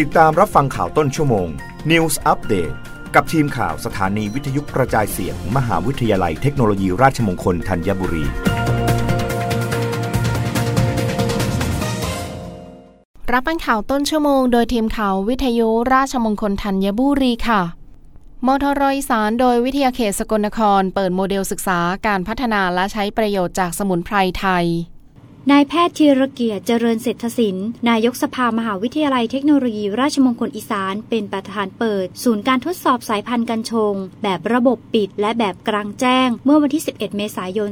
ติดตามรับฟังข่าวต้นชั่วโมง News Update กับทีมข่าวสถานีวิทยุกระจายเสียงมมหาวิทยาลัยเทคโนโลยีราชมงคลธัญบุรี รับฟังข่าวต้นชั่วโมงโดยทีมข่าววิทยุราชมงคลธัญบุรีค่ะมทรอีสานโดยวิทยาเขตสกลนคร เปิดโมเดลศึกษาการพัฒนาและใช้ประโยชน์จากสมุนไพรไทย นายแพทย์ธีรเกียรติเจริญเศรษฐศิลป์นายกสภามหาวิทยาลัยเทคโนโลยี ราชมงคลอีสาน เป็นประธานเปิด ศูนย์การทดสอบสายพันธุ์กัญชง แบบระบบปิด และแบบกลางแจ้ง เมื่อวันที่ 11 เมษายน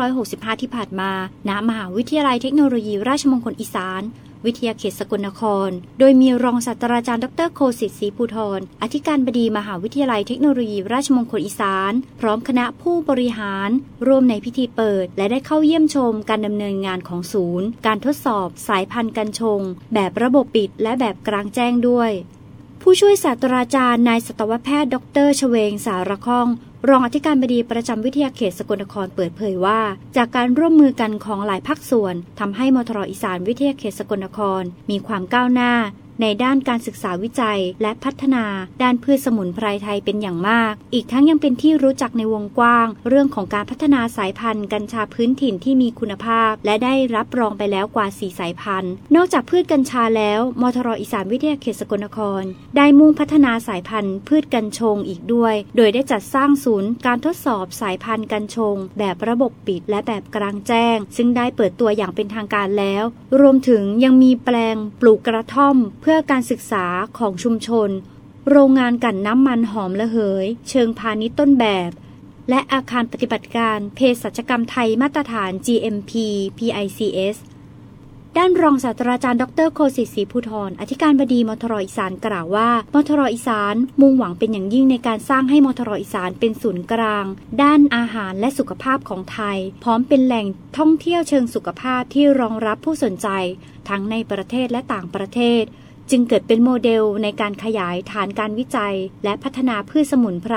2565 ที่ผ่านมา ณ มหาวิทยาลัยเทคโนโลยี ราชมงคลอีสาน วิทยาเขตสกลนคร โดยมีรองศาสตราจารย์ดรโคสิทธิ์ศรีภูธรอธิการบดีมหาวิทยาลัยเทคโนโลยี ราชมงคลอีสาน พร้อมคณะผู้บริหาร ร่วมในพิธีเปิด และได้เข้าเยี่ยมชมการดำเนินงานของศูนย์ การทดสอบ สายพันธุ์กัญชง แบบระบบปิด และแบบกลางแจ้งด้วยผู้ช่วยศาสตราจารย์นายสัตวแพทย์ ดรชเวงสารคอง รองอธิการบดีประจำวิทยาเขตสกลนครเปิดเผยว่า จากการร่วมมือกันของหลายภาคส่วนทำให้มทรอีสานวิทยาเขตสกลนคร มีความก้าวหน้า ในด้านการศึกษาวิจัย และพัฒนาด้านพืชสมุนไพรไทยเป็นอย่างมาก อีกทั้งยังเป็นที่รู้จักในวงกว้าง เรื่องของการพัฒนาสายพันธุ์ กัญชาพื้นถิ่นที่มีคุณภาพ และได้รับรองไปแล้วกว่า 4 สายพันธุ์ นอกจากพืชกัญชาแล้วมทรอีสานวิทยาเขตสกลนคร ได้มุ่งพัฒนาสายพันธุ์ พืชกัญชงอีกด้วย โดยได้จัดสร้างศูนย์การทดสอบสายพันธุ์กัญชง แบบระบบปิดและแบบกลางแจ้ง ซึ่งได้เปิดตัวอย่างเป็นทางการแล้ว รวมถึงยังมีแปลงปลูกกระท่อมเพื่อื่อการศึกษาของชุมชน โรงงานกั่นน้ำมันหอมระเหย เชิงพาณิชย์ต้นแบบ และอาคารปฏิบัติการเภสัชกรรมไทยมาตรฐาน GMP PICS ด้านรองศาสตราจารย์ดรโคสิศรีภูธรอธิการบดีมทรอีสานกล่าวว่ามทรอีสานมุ่งหวังเป็นอย่างยิ่งในการสร้างให้มทรอีสานเป็นศูนย์กลาง ด้านอาหารและสุขภาพของไทย พร้อมเป็นแหล่งท่องเที่ยวเชิงสุขภาพที่รองรับผู้สนใจ ทั้งในประเทศและต่างประเทศ จึงเกิดเป็นโมเดลในการขยายฐานการวิจัย และพัฒนาพืชสมุนไพร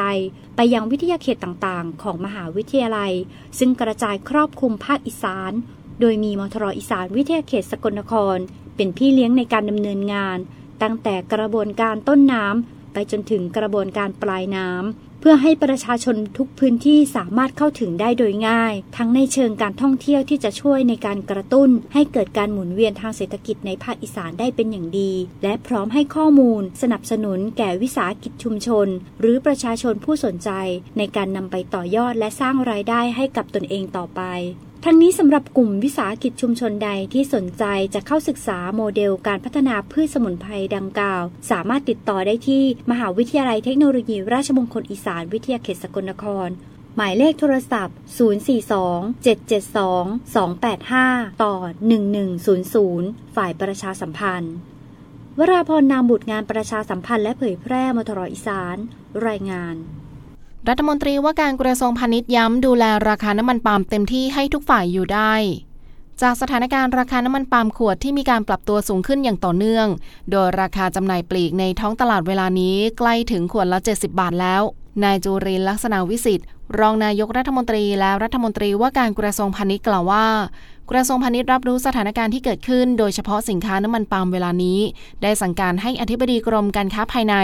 ไปยังวิทยาเขตต่างๆ ของมหาวิทยาลัย ซึ่งกระจายครอบคลุมภาคอีสาน โดยมีมทรอีสานวิทยาเขตสกลนคร เป็นพี่เลี้ยงในการดำเนินงาน ตั้งแต่กระบวนการต้นน้ำไปจนถึงกระบวนการปลายน้ำ พื่อให้ประชาชนทุกพื้นที่สามารถเข้าถึงได้โดยง่าย ทั้งในเชิงการท่องเที่ยวที่จะช่วยในการกระตุ้น ให้เกิดการหมุนเวียนทางเศรษฐกิจในภาคอีสานได้เป็นอย่างดี และพร้อมให้ข้อมูล สนับสนุนแก่วิสาหกิจชุมชน หรือประชาชนผู้สนใจ ในการนำไปต่อยอดและสร้างรายได้ให้กับตนเองต่อไป ทั้งนี้สำหรับกลุ่มวิสาหกิจชุมชนใดที่สนใจจะเข้าศึกษาโมเดลการพัฒนาพืชสมุนไพรดังกล่าว สามารถติดต่อได้ที่มหาวิทยาลัยเทคโนโลยี ราชมงคลอีสานวิทยาเขตสกลนคร หมายเลขโทรศัพท์ 042-772-285 ต่อ 1100 ฝ่ายประชาสัมพันธ์ วราพรนามบุตรงานประชาสัมพันธ์และเผยแพร่มทรอีสาน รายงาน รัฐมนตรีว่าการกระทรวงพาณิชย์ย้ำดูแลราคาน้ำมันปาล์มเต็มที่ให้ทุกฝ่ายอยู่ได้ จากสถานการณ์ราคาน้ำมันปาล์มขวดที่มีการปรับตัวสูงขึ้นอย่างต่อเนื่อง โดยราคาจำหน่ายปลีกในท้องตลาดเวลานี้ใกล้ถึงขวดละ 70 บาทแล้ว นายจูรินลักษณะวิสิทธิ์รองนายกรัฐมนตรีและรัฐมนตรีว่าการกระทรวงพาณิชย์กล่าวว่า กระทรวงพาณิชย์รับรู้สถานการณ์ที่เกิดขึ้น โดยเฉพาะสินค้าน้ำมันปาล์มเวลานี้ ได้สั่งการให้อธิบดีกรมการค้าภายใน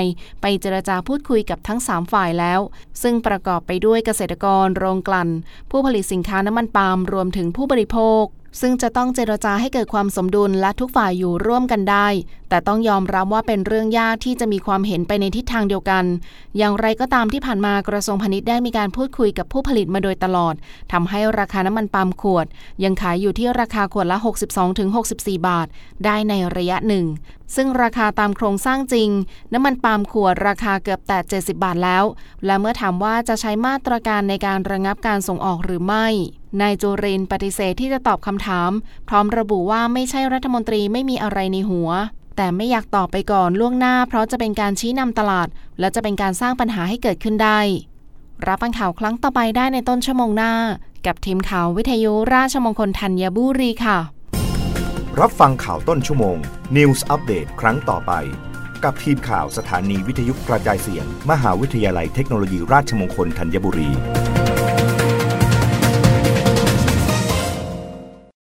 ไปเจรจาพูดคุยกับทั้ง 3 ฝ่ายแล้ว ซึ่งประกอบไปด้วยเกษตรกร โรงกลั่น ผู้ผลิตสินค้าน้ำมันปาล์มรวมถึงผู้บริโภค ซึ่งจะต้องเจรจาให้เกิดความสมดุลและทุกฝ่ายอยู่ร่วมกันได้ แต่ต้องยอมรับว่าเป็นเรื่องยากที่จะมีความเห็นไปในทิศทางเดียวกัน อย่างไรก็ตามที่ผ่านมากระทรวงพาณิชย์ได้มีการพูดคุยกับผู้ผลิตมาโดยตลอดทำให้ราคาน้ำมันปาล์มขวด ยังขายอยู่ที่ราคาขวดละ 62-64 บาท ได้ในระยะหนึ่ง ซึ่งราคาตามโครงสร้างจริง น้ำมันปาล์มขวดราคาเกือบแต่ 70 บาทแล้ว และเมื่อถามว่าจะใช้มาตรการในการระงับการส่งออกหรือไม่ นายจูรินปฏิเสธที่จะตอบคำถาม พร้อมระบุว่าไม่ใช่รัฐมนตรีไม่มีอะไรในหัว แต่ไม่อยากตอบไปก่อนล่วงหน้า เพราะจะเป็นการชี้นำตลาด และจะเป็นการสร้างปัญหาให้เกิดขึ้นได้ รับฟังข่าวครั้งต่อไปได้ในต้นชั่วโมงหน้า กับทีมข่าววิทยุราชมงคลธัญบุรีค่ะ รับฟังข่าวต้นชั่วโมง News อัปเดตครั้งต่อไป กับทีมข่าวสถานีวิทยุกระจายเสียง มหาวิทยาลัยเทคโนโลยีราชมงคลธัญบุรี